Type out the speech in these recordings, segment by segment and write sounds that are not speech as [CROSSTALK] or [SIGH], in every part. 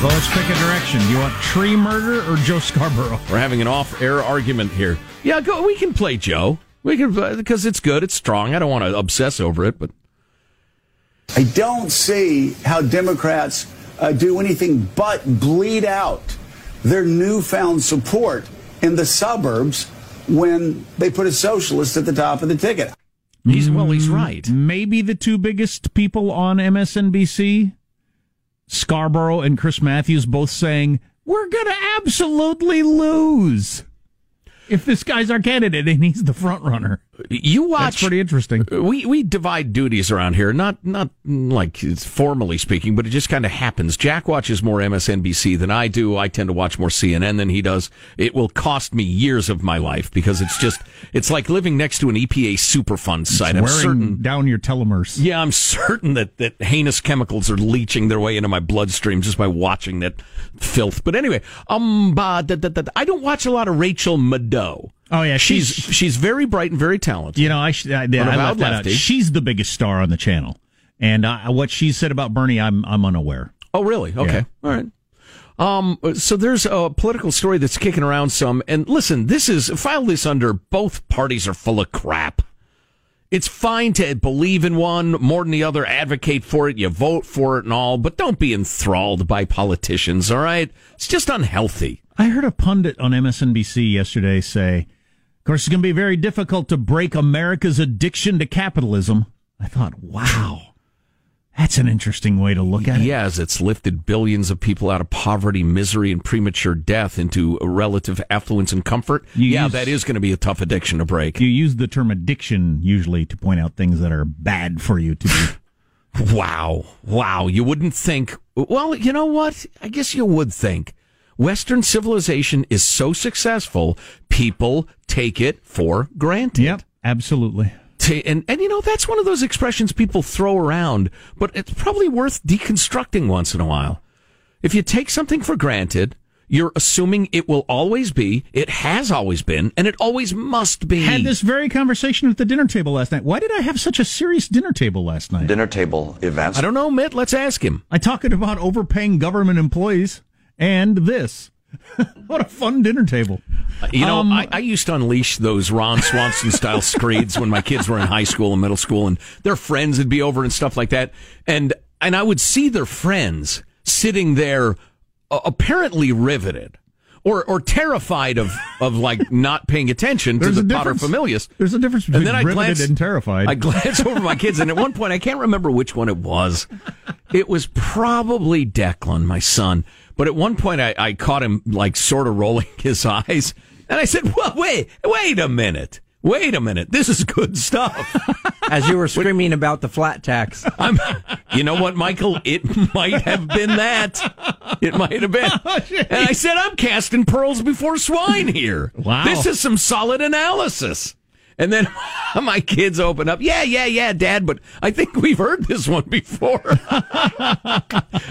Well, let's pick a direction. Do you want tree murder or Joe Scarborough? We're having an off-air argument here. Yeah, go. We can play Joe. We can play because it's good. It's strong. I don't want to obsess over it, but I don't see how Democrats uh, do anything but bleed out their newfound support in the suburbs when they put a socialist at the top of the ticket. He's well, he's right. Maybe the two biggest people on MSNBC Scarborough and Chris Matthews both saying, we're going to absolutely lose if this guy's our candidate and he's the front runner. You watch. That's pretty interesting. We we divide duties around here, not not like formally speaking, but it just kind of happens. Jack watches more MSNBC than I do. I tend to watch more CNN than he does. It will cost me years of my life because it's just it's like living next to an EPA Superfund site. It's I'm certain down your telomeres. Yeah, I'm certain that that heinous chemicals are leaching their way into my bloodstream just by watching that filth. But anyway, um, bah, da, da, da, I don't watch a lot of Rachel Maddow. Oh yeah, she's she's very bright and very talented. You know, I, I, I left that out. She's the biggest star on the channel, and I, what she said about Bernie, I'm I'm unaware. Oh really? Okay, yeah. all right. Um, so there's a political story that's kicking around some, and listen, this is file this under both parties are full of crap. It's fine to believe in one more than the other, advocate for it, you vote for it and all, but don't be enthralled by politicians, all right? It's just unhealthy. I heard a pundit on MSNBC yesterday say, course, it's going to be very difficult to break America's addiction to capitalism. I thought, wow, that's an interesting way to look at it. Yes, it's lifted billions of people out of poverty, misery, and premature death into relative affluence and comfort. You yeah, use- that is going to be a tough addiction to break. You use the term addiction usually to point out things that are bad for you to do. [LAUGHS] Wow. Wow. You wouldn't think, well, you know what? I guess you would think. Western civilization is so successful, people take it for granted. yep, absolutely. Ta- And, and you know, that's one of those expressions people throw around, but it's probably worth deconstructing once in a while. If you take something for granted, you're assuming it will always be, it has always been, and it always must be. Had this very conversation at the dinner table last night. Why did I have such a serious dinner table last night? dinner table events. I don't know, Mitt. Let's ask him. I talking about overpaying government employees and this. [LAUGHS] what a fun dinner table. You know, Um, I, I used to unleash those Ron Swanson style [LAUGHS] screeds when my kids were in high school and middle school, and their friends would be over and stuff like that. And and I would see their friends sitting there, uh, apparently riveted. Or, or terrified of, of like not paying attention to the difference. familias. There's a difference between and then I riveted glanced, and terrified. I glanced over my kids, and at one point, I can't remember which one it was. It was probably Declan, my son. But at one point, I, I caught him like sort of rolling [LAUGHS] his eyes, and I said, "Well, wait, wait a minute, wait a minute. This is good stuff." [LAUGHS] As you were screaming about the flat tax. [LAUGHS] I'm, you know what, Michael? It might have been that. It might have been. Oh, and I said, "I'm casting pearls before swine here. Wow. this is some solid analysis." And then my kids open up. Yeah, yeah, yeah, Dad. But I think we've heard this one before.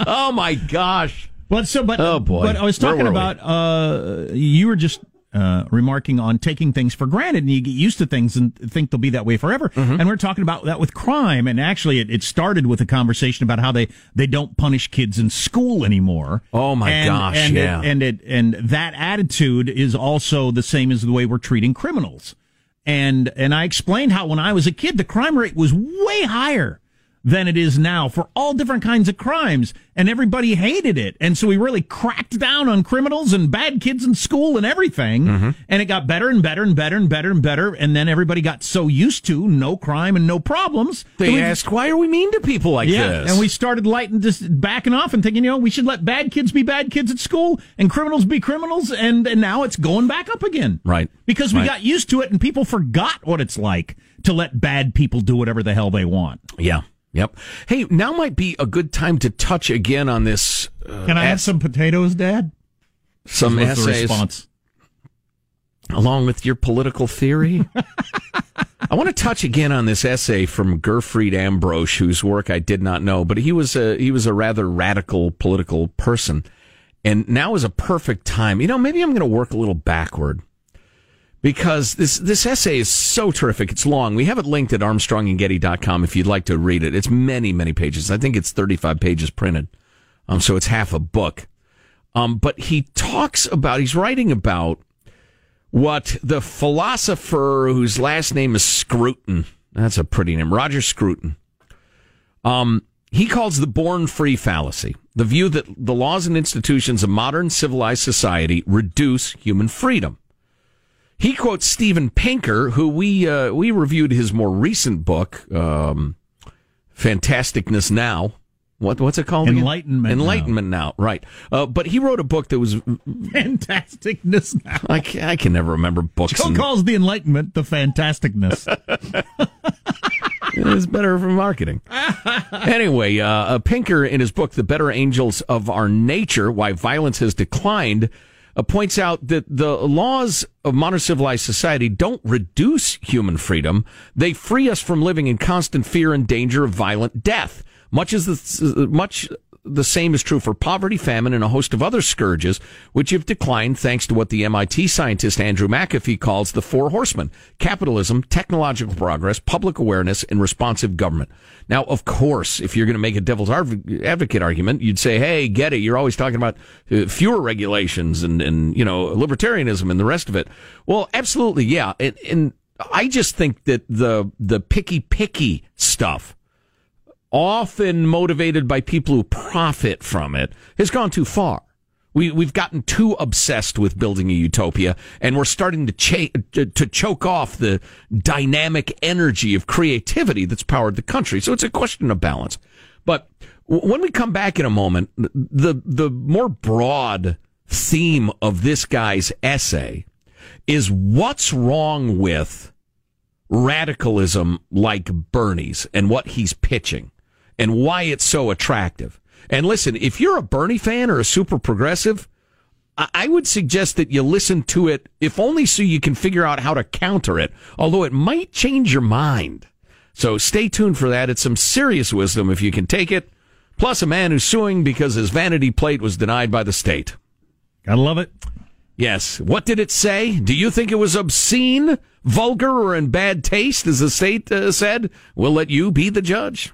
oh my gosh. But so, but Oh, boy. But I was talking about uh, you were just uh, remarking on taking things for granted, and you get used to things and think they'll be that way forever. Mm-hmm. And we're talking about that with crime, and actually, it, it started with a conversation about how they they don't punish kids in school anymore. Oh, my and, gosh, And yeah. it, and it and that attitude is also the same as the way we're treating criminals. And and I explained how when I was a kid, the crime rate was way higher than it is now for all different kinds of crimes, and everybody hated it. And so we really cracked down on criminals and bad kids in school and everything. Mm-hmm. And it got better and better and better and better and better. And then everybody got so used to no crime and no problems. They we- asked, "Why are we mean to people like yeah, this?" and we started lighting, just backing off and thinking, you know, we should let bad kids be bad kids at school and criminals be criminals, and, and now it's going back up again. Right. Because we Right. got used to it, and people forgot what it's like to let bad people do whatever the hell they want. Yeah. Yep. Hey, now might be a good time to touch again on this. Uh, Can I have some potatoes, Dad? some essays response. along with your political theory? [LAUGHS] I want to touch again on this essay from Gerfried Ambrosch, whose work I did not know, but he was a he was a rather radical political person, and now is a perfect time. You know, maybe I'm going to work a little backward because this this essay is so terrific. It's long. We have it linked at ArmstrongandGetty.com if you'd like to read it. It's many many pages. I think it's 35 pages printed, um, so it's half a book. Um, but he talks about he's writing about what the philosopher whose last name is Scruton, that's a pretty name, Roger Scruton, um, he calls the born free fallacy, the view that the laws and institutions of modern civilized society reduce human freedom. He quotes Steven Pinker, who we uh, we reviewed his more recent book, um, Fantasticness Now. What what's it called? again? Enlightenment Now. Enlightenment Now. Right. Uh, but he wrote a book that was Fantasticness now. I can, I can never remember books. Joe and- calls the Enlightenment the fantasticness. [LAUGHS] It's better for marketing. [LAUGHS] anyway, uh, uh, Pinker, in his book, The Better Angels of Our Nature Why Violence Has Declined, uh, points out that the laws of modern civilized society don't reduce human freedom. They free us from living in constant fear and danger of violent death. Much as the, much the same is true for poverty, famine, and a host of other scourges, which have declined thanks to what the MIT scientist Andrew McAfee calls the four horsemen capitalism, technological progress, public awareness, and responsive government. Now, of course, if you're going to make a devil's advocate argument, you'd say, hey, get it. You're always talking about uh, fewer regulations and, and, you know, libertarianism and the rest of it. Well, absolutely, yeah. And, and I just think that the, the picky, picky stuff, often motivated by people who profit from it, has gone too far. We, we've gotten too obsessed with building a utopia, and we're starting to, to choke off the dynamic energy of creativity that's powered the country. So it's a question of balance. But when we come back in a moment, the, the more broad theme of this guy's essay is what's wrong with radicalism like Bernie's and what he's pitching and why it's so attractive. And listen, if you're a Bernie fan or a super progressive, I I would suggest that you listen to it, if only so you can figure out how to counter it, although it might change your mind. So stay tuned for that. It's some serious wisdom if you can take it. Plus, a man who's suing because his vanity plate was denied by the state. Gotta love it. Yes. What did it say? Do you think it was obscene, vulgar, or in bad taste, as the state uh, said? We'll let you be the judge.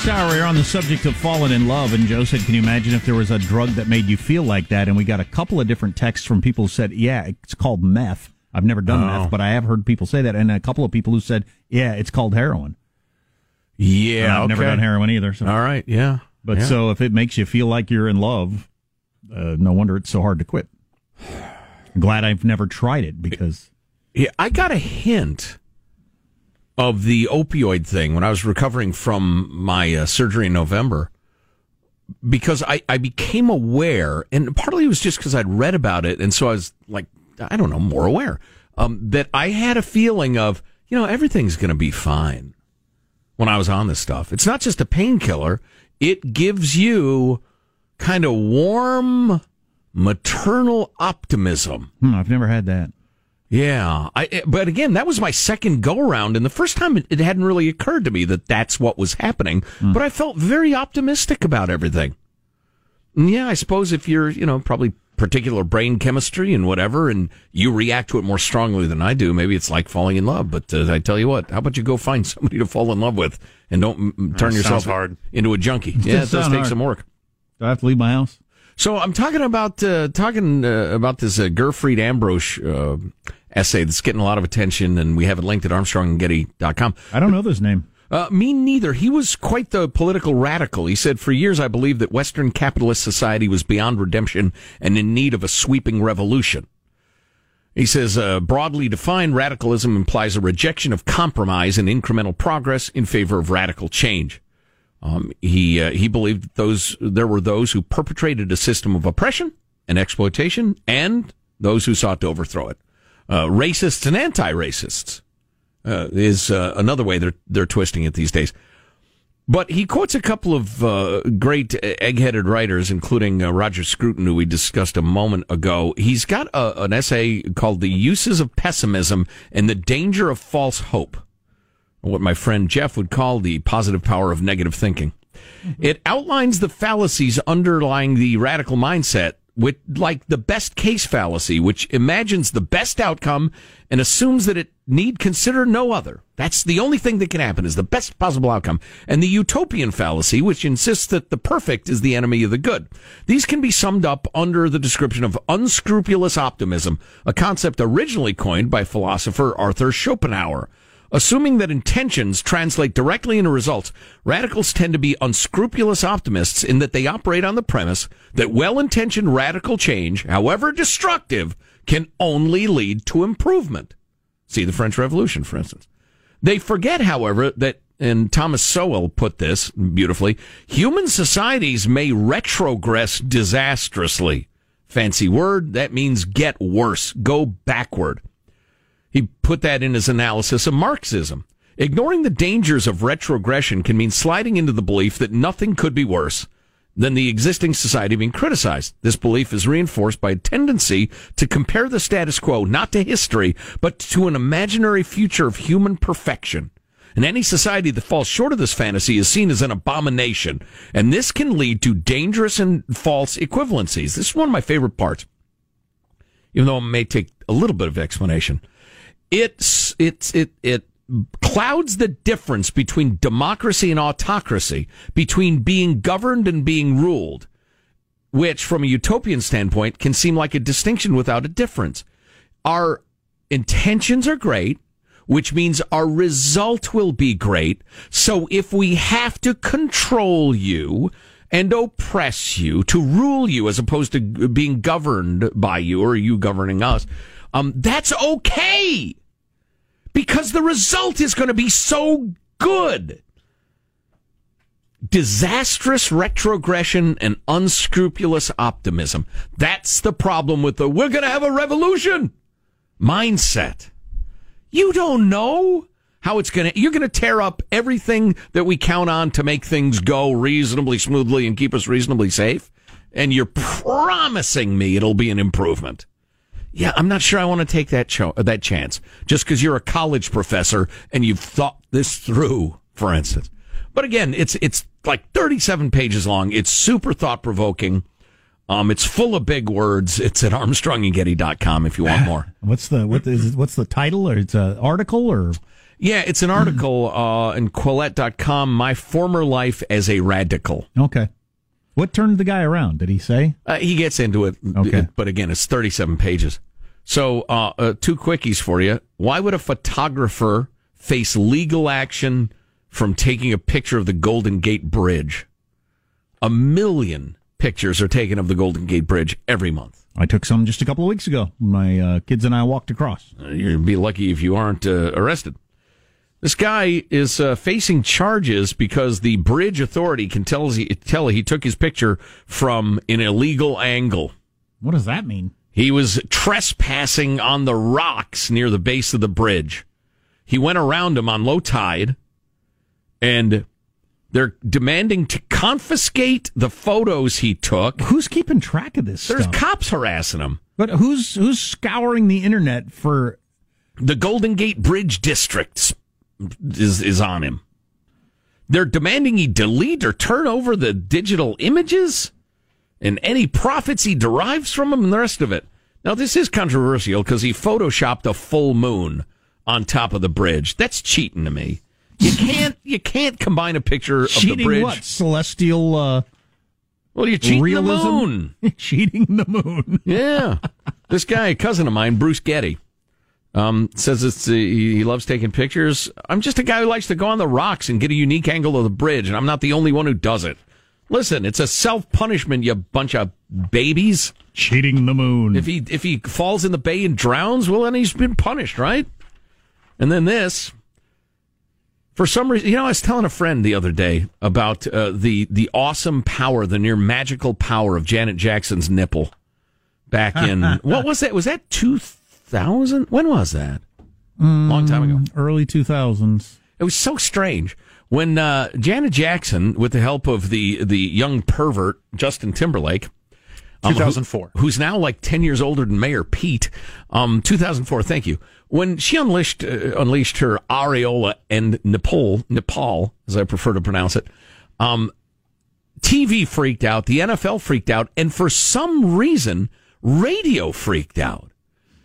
Last hour, we were on the subject of falling in love, and Joe said, Can you imagine if there was a drug that made you feel like that? And we got a couple of different texts from people who said, Yeah, it's called meth. I've never done Oh. meth, but I have heard people say that. And a couple of people who said, Yeah, it's called heroin. Yeah, And I've never done heroin either. So. All right, yeah. But Yeah. so if it makes you feel like you're in love, uh, no wonder it's so hard to quit. [SIGHS] Glad I've never tried it because Yeah, I got a hint of the opioid thing when I was recovering from my uh, surgery in November because I, I became aware, and partly it was just because I'd read about it, and so I was like, I don't know, more aware um, that I had a feeling of, you know, everything's going to be fine when I was on this stuff. It's not just a painkiller, it gives you kind of warm maternal optimism. hmm, I've never had that. Yeah, I, eh, but again, that was my second go around, and the first time it, it hadn't really occurred to me that that's what was happening. But I felt very optimistic about everything. And yeah, I suppose if you're, you know, probably particular brain chemistry and whatever, and you react to it more strongly than I do, maybe it's like falling in love. But uh, I tell you what, how about you go find [LAUGHS] somebody to fall in love with, and don't mm, mm, turn yourself hard. into a junkie? Yeah, it does take hard. some work. Do I have to leave my house? So I'm talking about uh, talking uh, about this uh, Gerfried Ambrosch uh, essay that's getting a lot of attention, and we have it linked at ArmstrongandGetty.com. I don't know this name. Uh, me neither. He was quite the political radical. He said, "For years, I believed that Western capitalist society was beyond redemption and in need of a sweeping revolution." He says, uh, broadly defined, radicalism implies a rejection of compromise and incremental progress in favor of radical change. Um, he uh, he believed that those there were those who perpetrated a system of oppression and exploitation, and those who sought to overthrow it. Uh, racists and anti-racists uh, is uh, another way they're they're twisting it these days. But he quotes a couple of uh, great egg-headed writers, including uh, Roger Scruton, who we discussed a moment ago. He's got a, an essay called "The Uses of Pessimism and the Danger of False Hope." what my friend Jeff would call the positive power of negative thinking. It outlines the fallacies underlying the radical mindset, with like the best case fallacy, which imagines the best outcome and assumes that it need consider no other. That's the only thing that can happen is the best possible outcome. And the utopian fallacy, which insists that the perfect is the enemy of the good. These can be summed up under the description of unscrupulous optimism, a concept originally coined by philosopher Arthur Schopenhauer. Assuming that intentions translate directly into results, radicals tend to be unscrupulous optimists in that they operate on the premise that well-intentioned radical change, however destructive, can only lead to improvement. See the French Revolution, for instance. They forget, however, that, and Thomas Sowell put this beautifully, human societies may retrogress disastrously. Fancy word, that means get worse, go backward. He put that in his analysis of Marxism. Ignoring the dangers of retrogression can mean sliding into the belief that nothing could be worse than the existing society being criticized. This belief is reinforced by a tendency to compare the status quo not to history, but to an imaginary future of human perfection. And any society that falls short of this fantasy is seen as an abomination. And this can lead to dangerous and false equivalencies. This is one of my favorite parts, even though it may take a little bit of explanation it's it's it it clouds the difference between democracy and autocracy, between being governed and being ruled, which from a utopian standpoint can seem like a distinction without a difference. Our intentions are great, which means our result will be great. So if we have to control you and oppress you to rule you as opposed to being governed by you or you governing us, um, that's okay because the result is going to be so good. Disastrous retrogression and unscrupulous optimism. That's the problem with the we're going to have a revolution mindset. You don't know how it's going to, you're going to tear up everything that we count on to make things go reasonably smoothly and keep us reasonably safe. And you're promising me it'll be an improvement. Yeah, I'm not sure I want to take that cho- that chance just because you're a college professor and you've thought this through, for instance. But again, it's it's like 37 pages long. It's super thought provoking. Um, it's full of big words. It's at ArmstrongandGetty.com if you want more. What's the what is it- what's the title or it's an article or Yeah, it's an article uh, in Quillette.com. My former life as a radical. Okay. What turned the guy around? Did he say? Uh, he gets into it, Okay. but again, it's 37 pages. So, uh, uh, two quickies for you. Why would a photographer face legal action from taking a picture of the Golden Gate Bridge? A million pictures are taken of the Golden Gate Bridge every month. I took some just a couple of weeks ago. My uh, kids and I walked across. Uh, You'd be lucky if you aren't uh, arrested. This guy is uh, facing charges because the bridge authority can tell he, tell he took his picture from an illegal angle. What does that mean? He was trespassing on the rocks near the base of the bridge. He went around him on low tide, and they're demanding to confiscate the photos he took. Who's keeping track of this There's stuff? cops harassing him. but who's who's scouring the internet for? The Golden Gate Bridge District is is on him. They're demanding he delete or turn over the digital images and any profits he derives from them and the rest of it. Now, this is controversial because he photoshopped a full moon on top of the bridge. That's cheating to me. You [LAUGHS] can't you can't combine a picture of the cheating bridge. what celestial uh, Well, you're cheating realism? the moon. [LAUGHS] cheating the moon. Yeah, [LAUGHS] this guy, a cousin of mine, Bruce Getty, um, says it's uh, he loves taking pictures. I'm just a guy who likes to go on the rocks and get a unique angle of the bridge, and I'm not the only one who does it. Listen, it's a self punishment, you bunch of babies. cheating the moon. If he if he falls in the bay and drowns, well, then he's been punished, right? And then this, for some reason, you know, I was telling a friend the other day about uh, the the awesome power, the near magical power of Janet Jackson's nipple. Back in [LAUGHS] what was that? Was that two thousand? When was that? Long time ago. Early two thousands. It was so strange when uh, Janet Jackson, with the help of the the young pervert Justin Timberlake, um, who- 2004. who's now like ten years older than Mayor Pete, um, 2004. Thank you. When she unleashed uh, unleashed her areola and Nepal, Nepal, as I prefer to pronounce it, um, TV freaked out, the NFL freaked out, and for some reason, radio freaked out.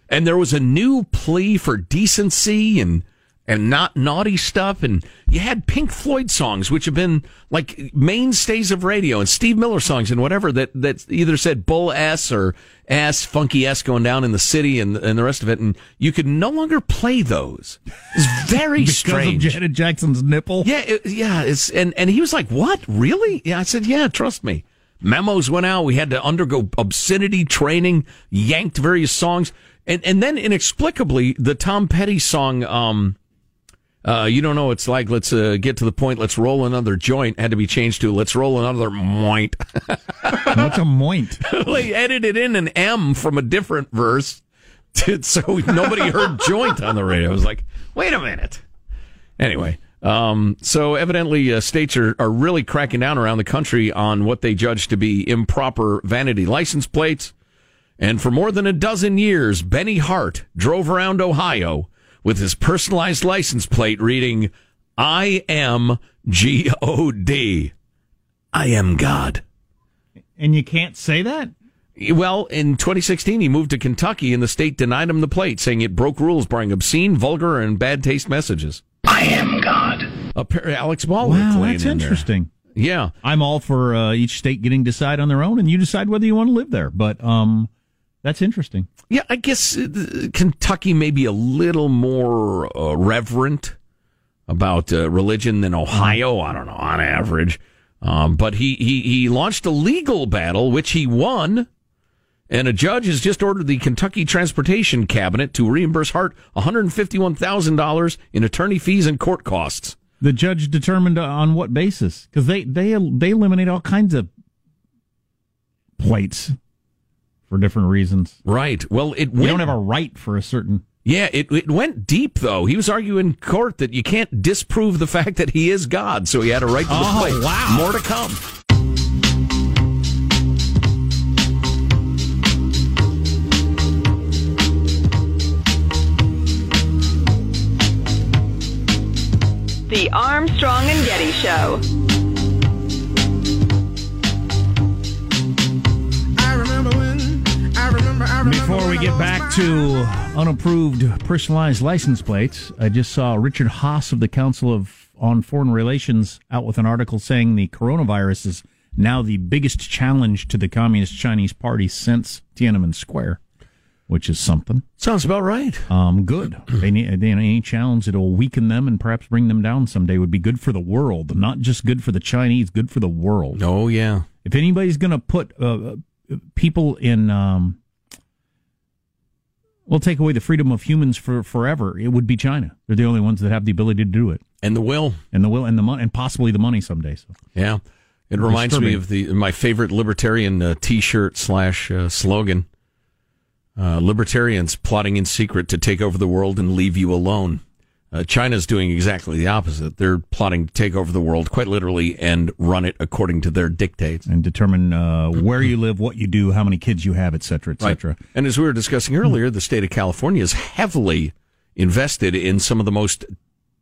And there was a new plea for decency and and not naughty stuff. And you had Pink Floyd songs, which have been like mainstays of radio, and Steve Miller songs and whatever that that either said Bull S or S Funky S going down in the city and and the rest of it. And you could no longer play those. It's very [LAUGHS] Because strange. of Janet Jackson's nipple. Yeah, it, yeah, it's and and he was like, "What? Really?" Yeah, I said, "Yeah, trust me." Memos went out. We had to undergo obscenity training, yanked various songs, and and then inexplicably, the Tom Petty song, um, uh, "You Don't Know It's Like." Let's uh, get to the point. Let's roll another joint. Had to be changed to "Let's roll another moint." What's a moint? [LAUGHS] they edited in an M from a different verse, [LAUGHS] so nobody heard joint on the radio. I was like, wait a minute. Anyway, um, so evidently uh, states are, are really cracking down around the country on what they judge to be improper vanity license plates. And for more than a dozen years, Benny Hart drove around Ohio with his personalized license plate reading, I am G O D. I am God. And you can't say that? Well, in 2016, he moved to Kentucky and the state denied him the plate, saying it broke rules by obscene, vulgar, and bad taste messages. I am God. Alex Baldwin. Wow, that's in there. interesting. Yeah. I'm all for uh, each state getting to decide on their own, and you decide whether you want to live there. But um, that's interesting. Yeah, I guess uh, Kentucky may be a little more uh, reverent about uh, religion than Ohio. I don't know, on average. Um, but he, he, he launched a legal battle, which he won. And a judge has just ordered the Kentucky Transportation Cabinet to reimburse Hart $151,000 in attorney fees and court costs. The judge determined on what basis? Because they they they eliminate all kinds of plates for different reasons. Right. Well, it We went, don't have a right for a certain. yeah, it, it went deep though. He was arguing in court that you can't disprove the fact that he is God, so he had a right to the Oh, plate. wow. More to come. The Armstrong and Getty Show. Before we get back to unapproved personalized license plates. I just saw Richard Haass of the Council of on Foreign Relations out with an article saying the coronavirus is now the biggest challenge to the Communist Chinese Party since Tiananmen Square, which is something. Sounds about right. Um, good. They need, they, any challenge that'll weaken them and perhaps bring them down someday would be good for the world, not just good for the Chinese, good for the world. Oh yeah. If anybody's going to put uh, people in, um, will take away the freedom of humans for forever, it would be China. They're the only ones that have the ability to do it, And the will. and the will, and the money, and possibly the money someday. So Yeah. It reminds me of the my favorite libertarian uh, T-shirt slash uh, slogan: uh, "Libertarians plotting in secret to take over the world and leave you alone." Uh, China's doing exactly the opposite. They're plotting to take over the world, quite literally, and run it according to their dictates. and determine uh, where you live, what you do, how many kids you have, et cetera, et cetera. And as we were discussing earlier, the state of California is heavily invested in some of the most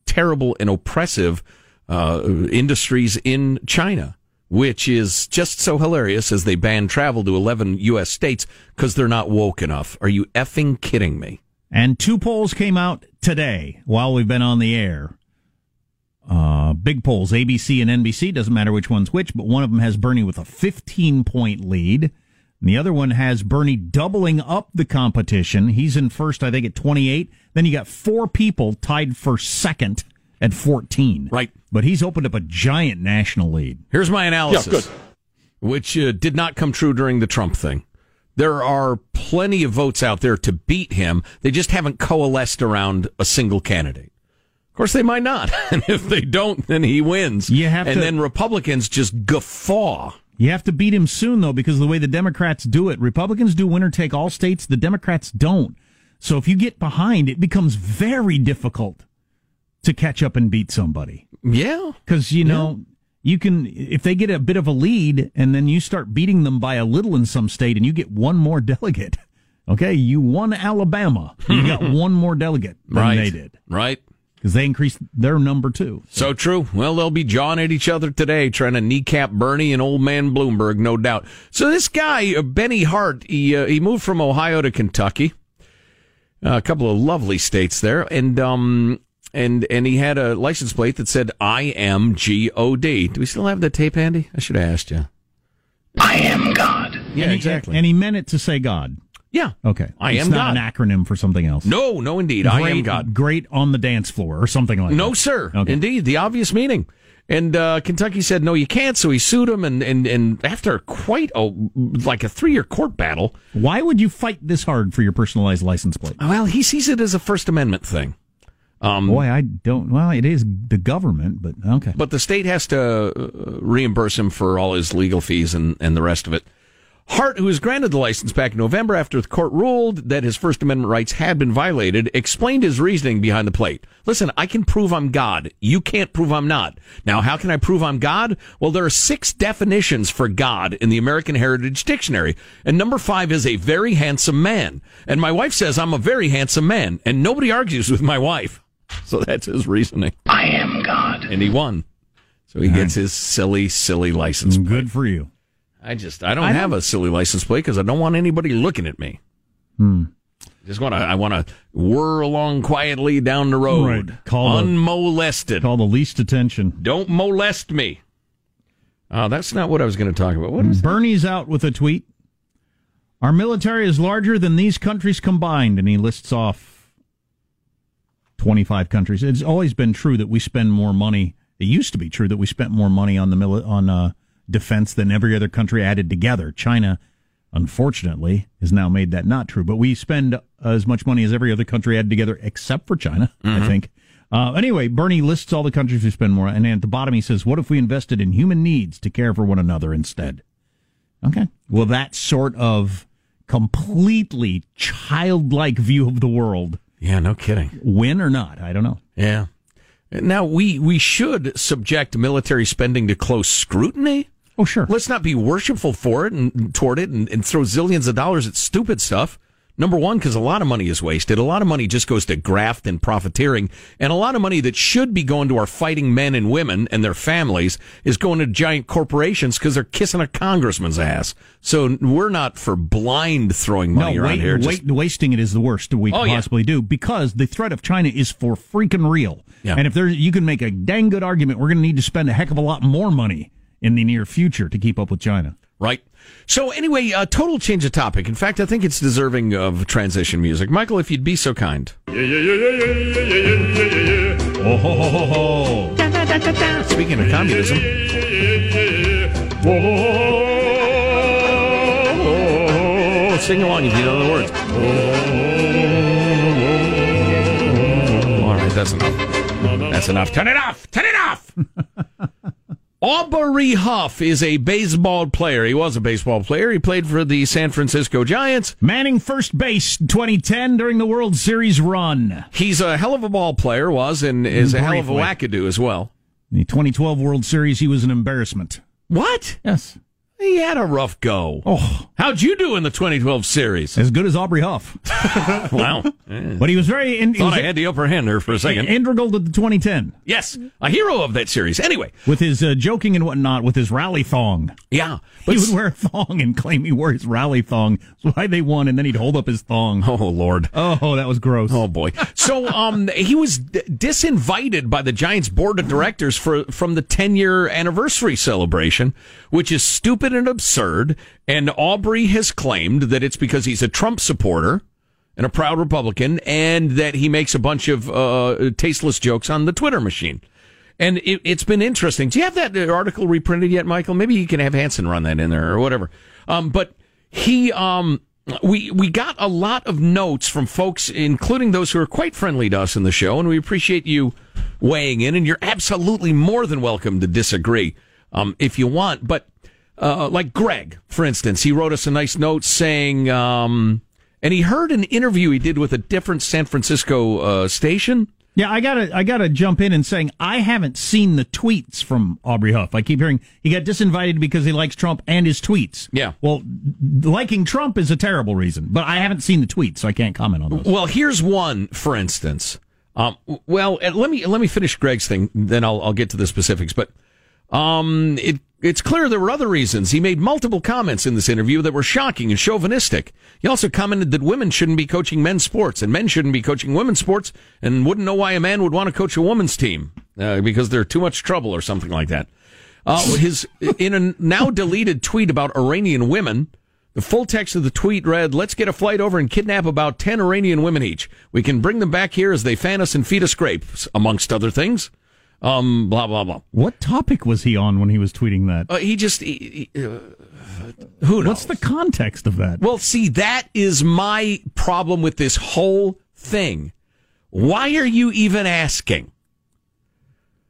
terrible and oppressive uh, industries in China, which is just so hilarious as they ban travel to 11 U.S. states because they're not woke enough. Are you effing kidding me? And two polls came out today while we've been on the air. Uh, big polls, ABC and NBC, doesn't matter which one's which, but one of them has Bernie with a 15 point lead. And the other one has Bernie doubling up the competition. He's in first, I think, at 28. Then you got four people tied for second at 14. Right. But he's opened up a giant national lead. Here's my analysis, Yeah, which uh, did not come true during the Trump thing. There are plenty of votes out there to beat him. They just haven't coalesced around a single candidate. Of course, they might not. [LAUGHS] And if they don't, then he wins. You have and to- then Republicans just guffaw. You have to beat him soon, though, because of the way the Democrats do it. Republicans do winner take all states, the Democrats don't. So if you get behind, it becomes very difficult to catch up and beat somebody. Yeah. Because, you know, you can, if they get a bit of a lead and then you start beating them by a little in some state and you get one more [LAUGHS] delegate, okay, you won Alabama. You got [LAUGHS] one more delegate than right. they did Right. because they increased their number too. So true. Well, they'll be jawing at each other today, trying to kneecap Bernie and old man Bloomberg, no doubt. So this guy, uh, Benny Hart, he uh, he moved from Ohio to Kentucky, Uh, a couple of lovely states there, and um and and he had a license plate that said "I am G O D." Do we still have the tape handy? I should have asked you. I am God. Yeah, and he, exactly. And he meant it to say God. yeah. Okay. I it's am not God. an acronym for something else. No, no, indeed, I am God. Great on the dance floor or something like that. No, sir. Okay. Indeed, the obvious meaning. And uh, Kentucky said no, you can't. So he sued him, and and and after quite a like a three year court battle, Why would you fight this hard for your personalized license plate? well, he sees it as a First Amendment thing. Um, Boy, I don't. Well, it is the government, but okay. but the state has to uh, reimburse him for all his legal fees and, and the rest of it. Hart, who was granted the license back in November after the court ruled that his First Amendment rights had been violated, explained his reasoning behind the plate. Listen, I can prove I'm God. You can't prove I'm not. Now, how can I prove I'm God? Well, there are six definitions for God in the American Heritage Dictionary, and number five is a very handsome man. And my wife says I'm a very handsome man, and nobody argues with my wife. [LAUGHS] So that's his reasoning. I am God. And he won. So he gets his silly, silly license plate. Good for you. I just I don't have a silly license plate because I don't want anybody looking at me. Hmm. Just want to I want to whir along quietly down the road, Right. Call the- unmolested. Call the least attention. Don't molest me. Oh, that's not what I was going to talk about. What is Bernie's out with a tweet. Our military is larger than these countries combined, and he lists off 25 countries. It's always been true that we spend more money. It used to be true that we spent more money on the mili- on uh, defense than every other country added together. China, unfortunately, has now made that not true. But we spend as much money as every other country added together, except for China, I think. Uh, anyway, Bernie lists all the countries we spend more, and at the bottom he says, "What if we invested in human needs to care for one another instead?" Okay. Well, that sort of completely childlike view of the world, Yeah, no kidding. win or not, I don't know. Yeah. Now we we should subject military spending to close scrutiny. Oh, sure. Let's not be worshipful for it and toward it and, and throw zillions of dollars at stupid stuff. Number one, because a lot of money is wasted. A lot of money just goes to graft and profiteering. And a lot of money that should be going to our fighting men and women and their families is going to giant corporations because they're kissing a congressman's ass. So we're not for blind throwing money no, around wait, here. wait, wasting it is the worst that we Oh, can yeah. possibly do because the threat of China is for freaking real. Yeah. And if there, you can make a dang good argument, we're going to need to spend a heck of a lot more money in the near future to keep up with China. Right. So anyway, uh, total change of topic. In fact, I think it's deserving of transition music. Michael, if you'd be so kind. Oh, ho, ho, ho, ho. Speaking of communism. Sing along if you know the words. All right, that's enough. That's enough. Turn it off. Turn it off. [LAUGHS] Aubrey Huff is a baseball player. He was a baseball player. He played for the San Francisco Giants. Manning first base in 2010 during the World Series run. He's a hell of a ball player, was, and mm, is a hell of a wackadoo as well. In the 2012 World Series, he was an embarrassment. What? Yes. He had a rough go. Oh, How'd you do in the 2012 series? as good as Aubrey Huff. [LAUGHS] wow. [LAUGHS] But he was very in, he Thought was I had the upper hand there for a second. integral to the 2010 Yes, a hero of that series. Anyway, with his uh, joking and whatnot with his rally thong. yeah. [LAUGHS] he would wear a thong and claim he wore his rally thong. That's why they won, and then he'd hold up his thong. oh Lord. Oh, that was gross. Oh boy. So um he was d- disinvited by the Giants board of directors for from the 10 year anniversary celebration, which is stupid and absurd. And Aubrey has claimed that it's because he's a Trump supporter and a proud Republican and that he makes a bunch of uh, tasteless jokes on the Twitter machine. And it, it's been interesting. Do you have that article reprinted yet, Michael? Maybe you can have Hanson run that in there or whatever. Um, but he, um, we we got a lot of notes from folks, including those who are quite friendly to us in the show, and we appreciate you weighing in. And you're absolutely more than welcome to disagree um, if you want. But uh, like Greg, for instance, he wrote us a nice note saying, um, and he heard an interview he did with a different San Francisco uh, station. Yeah, I gotta, I gotta jump in and saying I haven't seen the tweets from Aubrey Huff. I keep hearing he got disinvited because he likes Trump and his tweets. Yeah. Well, liking Trump is a terrible reason, but I haven't seen the tweets, so I can't comment on those. Well, here's one, for instance. Um, well, let me let me finish Greg's thing, then I'll I'll get to the specifics. But um, it it's clear there were other reasons. He made multiple comments in this interview that were shocking and chauvinistic. He also commented that women shouldn't be coaching men's sports and men shouldn't be coaching women's sports, and wouldn't know why a man would want to coach a woman's team uh, because they're too much trouble or something like that. Uh, his in a now deleted tweet about Iranian women. The full text of the tweet read, Let's get a flight over and kidnap about 10 Iranian women each. We can bring them back here as they fan us and feed us grapes, amongst other things. Um, blah, blah, blah. What topic was he on when he was tweeting that? Uh, he just, he, he, uh, who knows? What's the context of that? Well, see, that is my problem with this whole thing. Why are you even asking?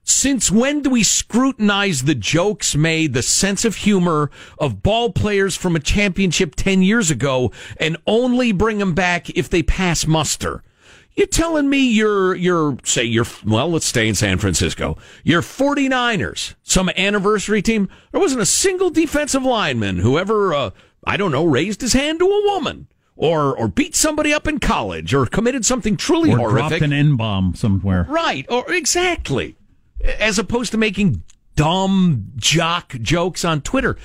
Since when do we scrutinize the jokes made, the sense of humor of ball players from a championship 10 years ago and only bring them back if they pass muster? You're telling me you're, you're, say you're, well, let's stay in San Francisco. You're 49ers, some anniversary team. There wasn't a single defensive lineman who ever, uh, I don't know, raised his hand to a woman or, or beat somebody up in college or committed something truly or horrific. dropped an N bomb somewhere. Right, or exactly. As opposed to making dumb jock jokes on Twitter.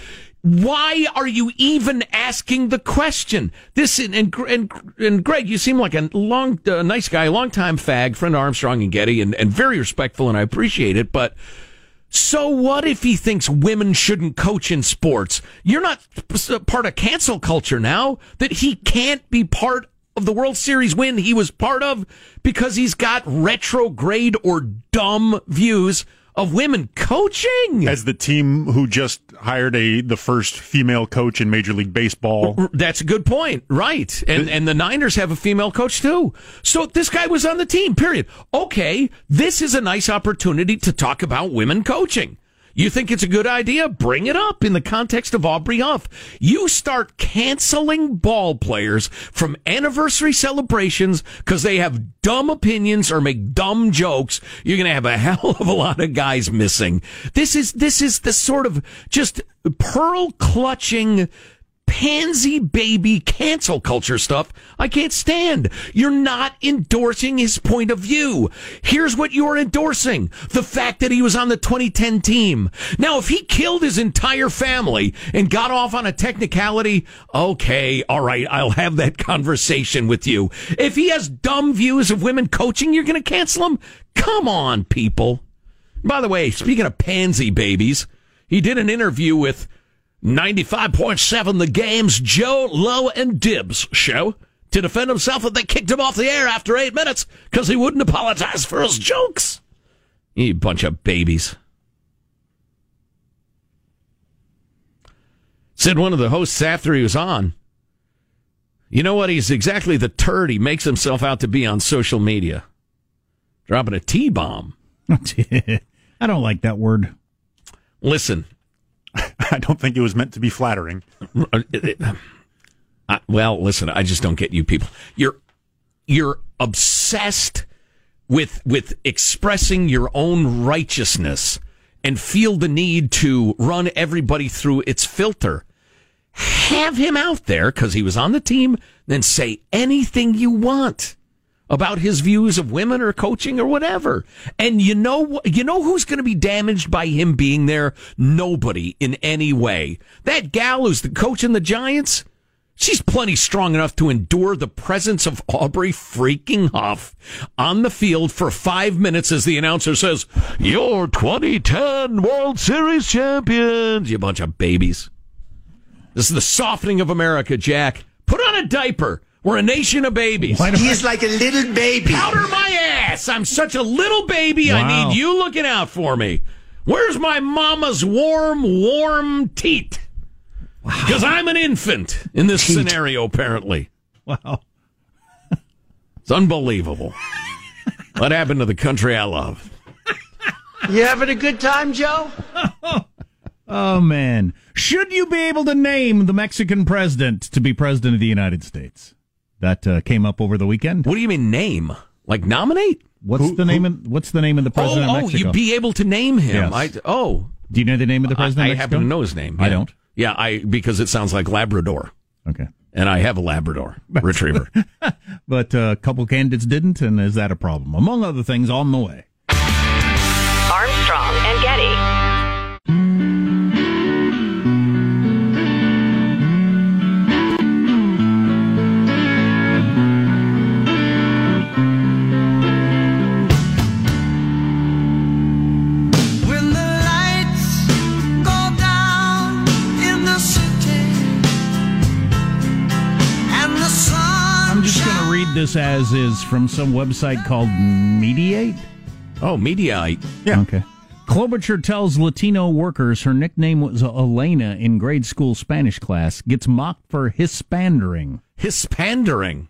Why are you even asking the question? This and and, and, Greg, you seem like a long, uh, nice guy, long time fag, friend Armstrong and Getty, and, and very respectful, and I appreciate it. But so what if he thinks women shouldn't coach in sports? You're not part of cancel culture now. That he can't be part of the World Series win he was part of because he's got retrograde or dumb views of women coaching. As the team who just hired a the first female coach in Major League Baseball. That's a good point. Right. And and the Niners have a female coach too. So this guy was on the team, period. Okay, this is a nice opportunity to talk about women coaching. You think it's a good idea? Bring it up in the context of Aubrey Huff. You start canceling ball players from anniversary celebrations because they have dumb opinions or make dumb jokes. You're going to have a [LAUGHS] hell of a lot of guys missing. This is, this is the sort of just pearl clutching, pansy baby cancel culture stuff I can't stand. You're not endorsing his point of view. Here's what you're endorsing. The fact that he was on the 2010 team. Now, if he killed his entire family and got off on a technicality, okay, all right, I'll have that [LAUGHS] conversation with you. If he has dumb views of women coaching, you're going to cancel him? Come on, people. By the way, speaking of pansy babies, he did an interview with 95.7 The Game's Joe Low and Dibs show to defend himself that they kicked him off the air after eight minutes because he wouldn't apologize for his jokes. You bunch of babies. Said one of the hosts after he was on, you know what? He's exactly the turd he makes himself out to be on social media. Dropping a T bomb. [LAUGHS] I don't like that word. Listen, [LAUGHS] I don't think it was meant to be flattering. I, well, listen, I just don't get you people. You're you're obsessed with with expressing your own righteousness and feel the need to run everybody through its filter. Have him out there because he was on the team, then say anything you want about his views of women or coaching or whatever. And you know, you know who's going to be damaged by him being there? Nobody in any way. That gal who's the coach in the Giants, she's plenty strong enough to endure the presence of Aubrey freaking Huff on the field for five minutes as the announcer says, "You're 2010 World Series champions." You bunch of babies. This is the softening of America, Jack. Put on a diaper. We're a nation of babies. He is like a little baby. Powder my ass. I'm such a little baby. Wow. I need you looking out for me. Where's my mama's warm, warm teat? Because I'm an infant in this scenario, apparently. Wow. It's unbelievable. [LAUGHS] what happened to the country I love? You having a good time, Joe? [LAUGHS] Oh man, should you be able to name the Mexican president to be president of the United States? That uh, came up over the weekend. What do you mean name? Like nominate? What's the name? Of, what's the name of the president oh, of oh, Mexico? you'd be able to name him. Yes. I, oh, Do you know the name of the president? I, I of Mexico? happen to know his name. I don't. Yeah, I because it sounds like Labrador, Okay, and I have a Labrador retriever. [LAUGHS] but uh, a couple candidates didn't, and is that a problem? Among other things, on the way. Armstrong and Getty. Read as is from some website called Mediaite. oh, Mediaite. Yeah. Okay. Klobuchar tells Latino workers her nickname was Elena in grade school Spanish class. Gets mocked for Hispandering. Hispandering.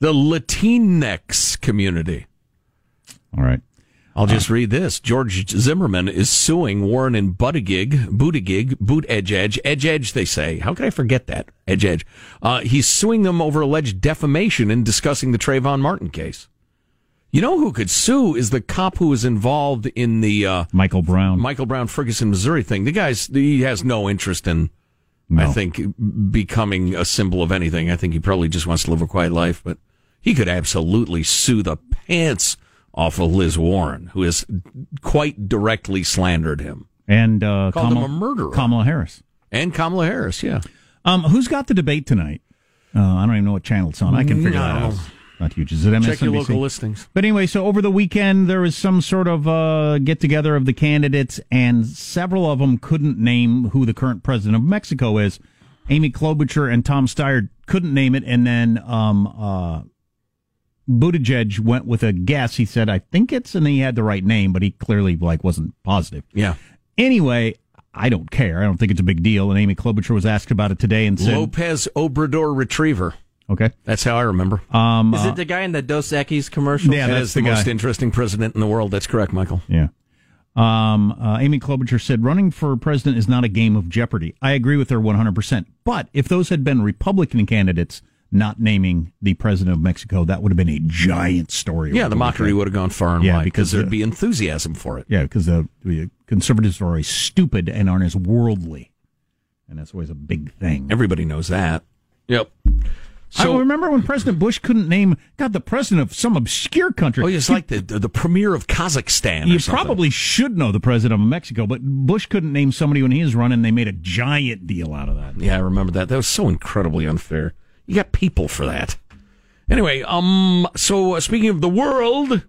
The Latinx community. All right. I'll just read this. George Zimmerman is suing Warren and Buttigieg, Buttigieg, Boot Edge Edge, Edge Edge, they say. How could I forget that? Edge Edge. Uh, he's suing them over alleged defamation in discussing the Trayvon Martin case. You know who could sue is the cop who was involved in the uh, Michael Brown. Michael Brown Ferguson, Missouri thing. The guy's he has no interest in, I think, becoming a symbol of anything. I think he probably just wants to live a quiet life. But he could absolutely sue the pants off of Liz Warren, who has quite directly slandered him, and uh, called Kamala, him a murderer, Kamala Harris. and Kamala Harris. Yeah, Um, who's got the debate tonight? Uh, I don't even know what channel it's on. I can figure that out. Not huge. Is it MSNBC? check your local listings. But anyway, so over the weekend there was some sort of uh, get together of the candidates, and several of them couldn't name who the current president of Mexico is. Amy Klobuchar and Tom Steyer couldn't name it, and then um, uh, Buttigieg went with a guess. He said, "I think it's," and he had the right name, but he clearly like wasn't positive. Yeah, Anyway, I don't care. I don't think it's a big deal. And Amy Klobuchar was asked about it today and said, Lopez Obrador retriever. "Okay, That's how I remember. um, Is uh, it the guy in the Dos Equis commercial? Yeah, that that's is the, the most interesting president in the world. That's correct, Michael. Yeah. Um, uh, Amy Klobuchar said running for president is not a game of jeopardy. I agree with her 100%. But if those had been Republican candidates not naming the president of Mexico, that would have been a giant story. Yeah, the mockery would have gone far and Yeah, wide because there'd the- be enthusiasm for it. Yeah, because the, the conservatives are always stupid and aren't as worldly and that's always a big thing. Everybody knows that. Yep. I remember when President Bush couldn't name God the president of some obscure country. Oh, it's like the the premier of Kazakhstan. You probably should know the president of Mexico, but Bush couldn't name somebody when he was running. They made a giant deal out of that. Yeah, I remember that. That was so incredibly unfair. You got people for that. Anyway, um, so uh, speaking of the world,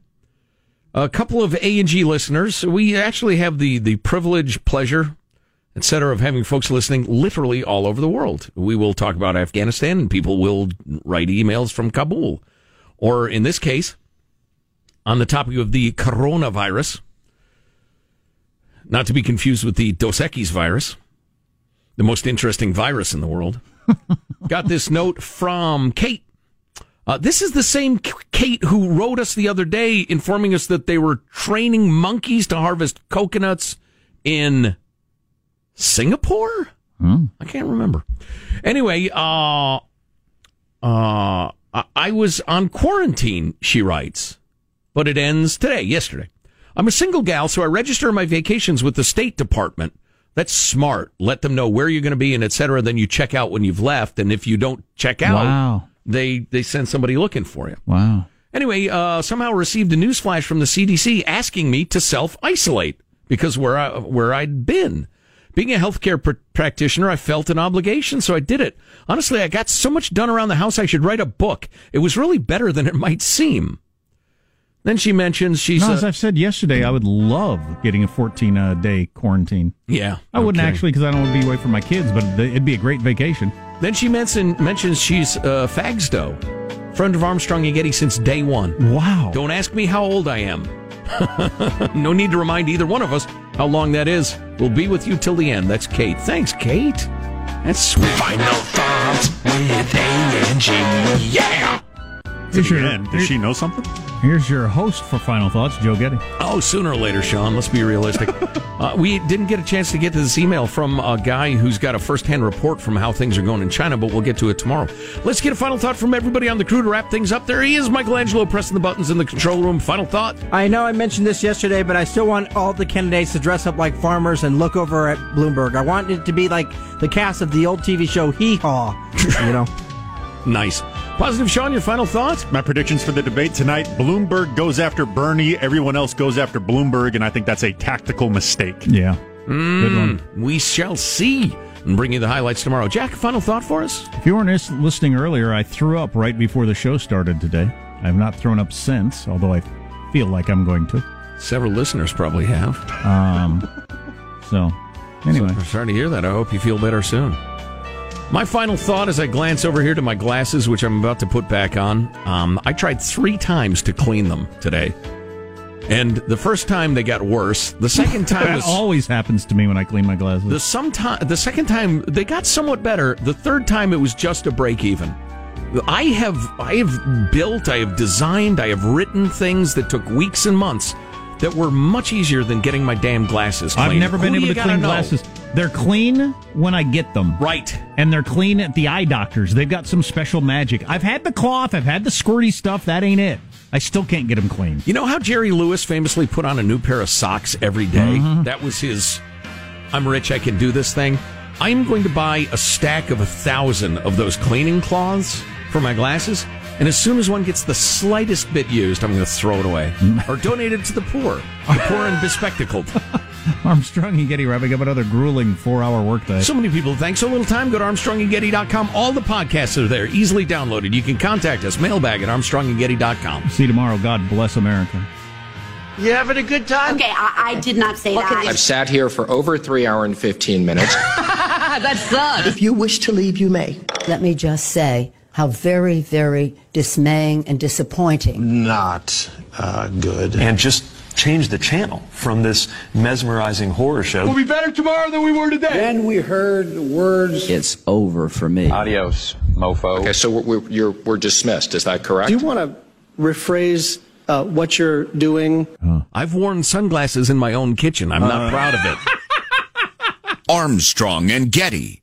a couple of A and G listeners. We actually have the the privilege, pleasure, etc., of having folks listening literally all over the world. We will talk about Afghanistan, and people will write emails from Kabul, or in this case, on the topic of the coronavirus, not to be confused with the Dos Equis virus, the most interesting virus in the world. Got this note from Kate. Uh, this is the same Kate who wrote us the other day informing us that they were training monkeys to harvest coconuts in Singapore? I can't remember. Anyway, uh, uh, I- I was on quarantine, she writes, but it ends today, yesterday. I'm a single gal, so I register my vacations with the State Department. That's smart. Let them know where you're going to be and et cetera. Then you check out when you've left. And if you don't check out, Wow. they, they send somebody looking for you. Wow. Anyway, uh, somehow received a news flash from the CDC asking me to self isolate because where I, where I'd been. Being a healthcare pr- practitioner, I felt an obligation, so I did it. Honestly, I got so much done around the house, I should write a book. It was really better than it might seem. Then she mentions she's. No, as I've said yesterday, I would love getting a 14 uh, day quarantine. yeah, I wouldn't okay. actually because I don't want to be away from my kids, but it'd be a great vacation. Then she mention, mentions she's uh, Fagsdo, friend of Armstrong and Getty since day one. Wow. Don't ask me how old I am. [LAUGHS] no need to remind either one of us how long that is. We'll be with you till the end. That's Kate. Thanks, Kate. That's sweet. Final thoughts with A&G. Yeah. Here's your, Man, does she know something? Here's your host for Final Thoughts, Joe Getty. Oh, sooner or later, Sean. Let's be realistic. [LAUGHS] uh, we didn't get a chance to get to this email from a guy who's got a first-hand report from how things are going in China, but we'll get to it tomorrow. Let's get a final thought from everybody on the crew to wrap things up. There he is, Michael Angelo, pressing the buttons in the control room. Final thought. I know I mentioned this yesterday, but I still want all the candidates to dress up like farmers and look over at Bloomberg. I want it to be like the cast of the old TV show Hee Haw. You know? [LAUGHS] Nice. Positive, Sean. Your final thought. My predictions for the debate tonight Bloomberg goes after Bernie, everyone else goes after Bloomberg, and I think that's a tactical mistake. Yeah. Good one. We shall see. And bring you the highlights tomorrow. Jack, final thought for us? If you weren't listening earlier, I threw up right before the show started today. I have not thrown up since, although I feel like I'm going to. Several listeners probably have. Um, so, anyway. I'm sorry to hear that. I hope you feel better soon. My final thought as I glance over here to my glasses, which I'm about to put back on, um, I tried three times to clean them today. And the first time they got worse. The second [LAUGHS] time That was always happens to me when I clean my glasses. the sometime the second time they got somewhat better. The third time it was just a break even. I have I have built, I have designed, I have written things that took weeks and months that were much easier than getting my damn glasses cleaned. I've never been Who able to clean know? glasses. They're clean when I get them. Right. And they're clean at the eye doctors. They've got some special magic. I've had the cloth, I've had the squirty stuff. That ain't it. I still can't get them clean. You know how Jerry Lewis famously put on a new pair of socks every day? Mm-hmm. That was his I'm rich, I can do this thing. I'm going to buy a stack of a thousand of those cleaning cloths for my glasses. And as soon as one gets the slightest bit used, I'm going to throw it away [LAUGHS] or donate it to the poor, the poor and bespectacled. [LAUGHS] Armstrong and Getty wrapping up another grueling four hour workday. So many people. Thanks so little time. Go to ArmstrongandGetty.com. All the podcasts are there, easily downloaded. You can contact us, mailbag at ArmstrongandGetty.com. See you tomorrow. God bless America. You having a good time? Okay, I, I did not say that. I've sat here for over three hour and 15 minutes. [LAUGHS] that sucks. If you wish to leave, you may. Let me just say how very, very dismaying and disappointing. Not uh, good. And just change the channel from this mesmerizing horror show. We'll be better tomorrow than we were today. Then we heard the words. It's over for me. Adios, mofo. Okay, so we're, we're, you're, we're dismissed. Is that correct? Do you want to rephrase uh, what you're doing? I've worn sunglasses in my own kitchen. I'm not proud of it. [LAUGHS] Armstrong and Getty.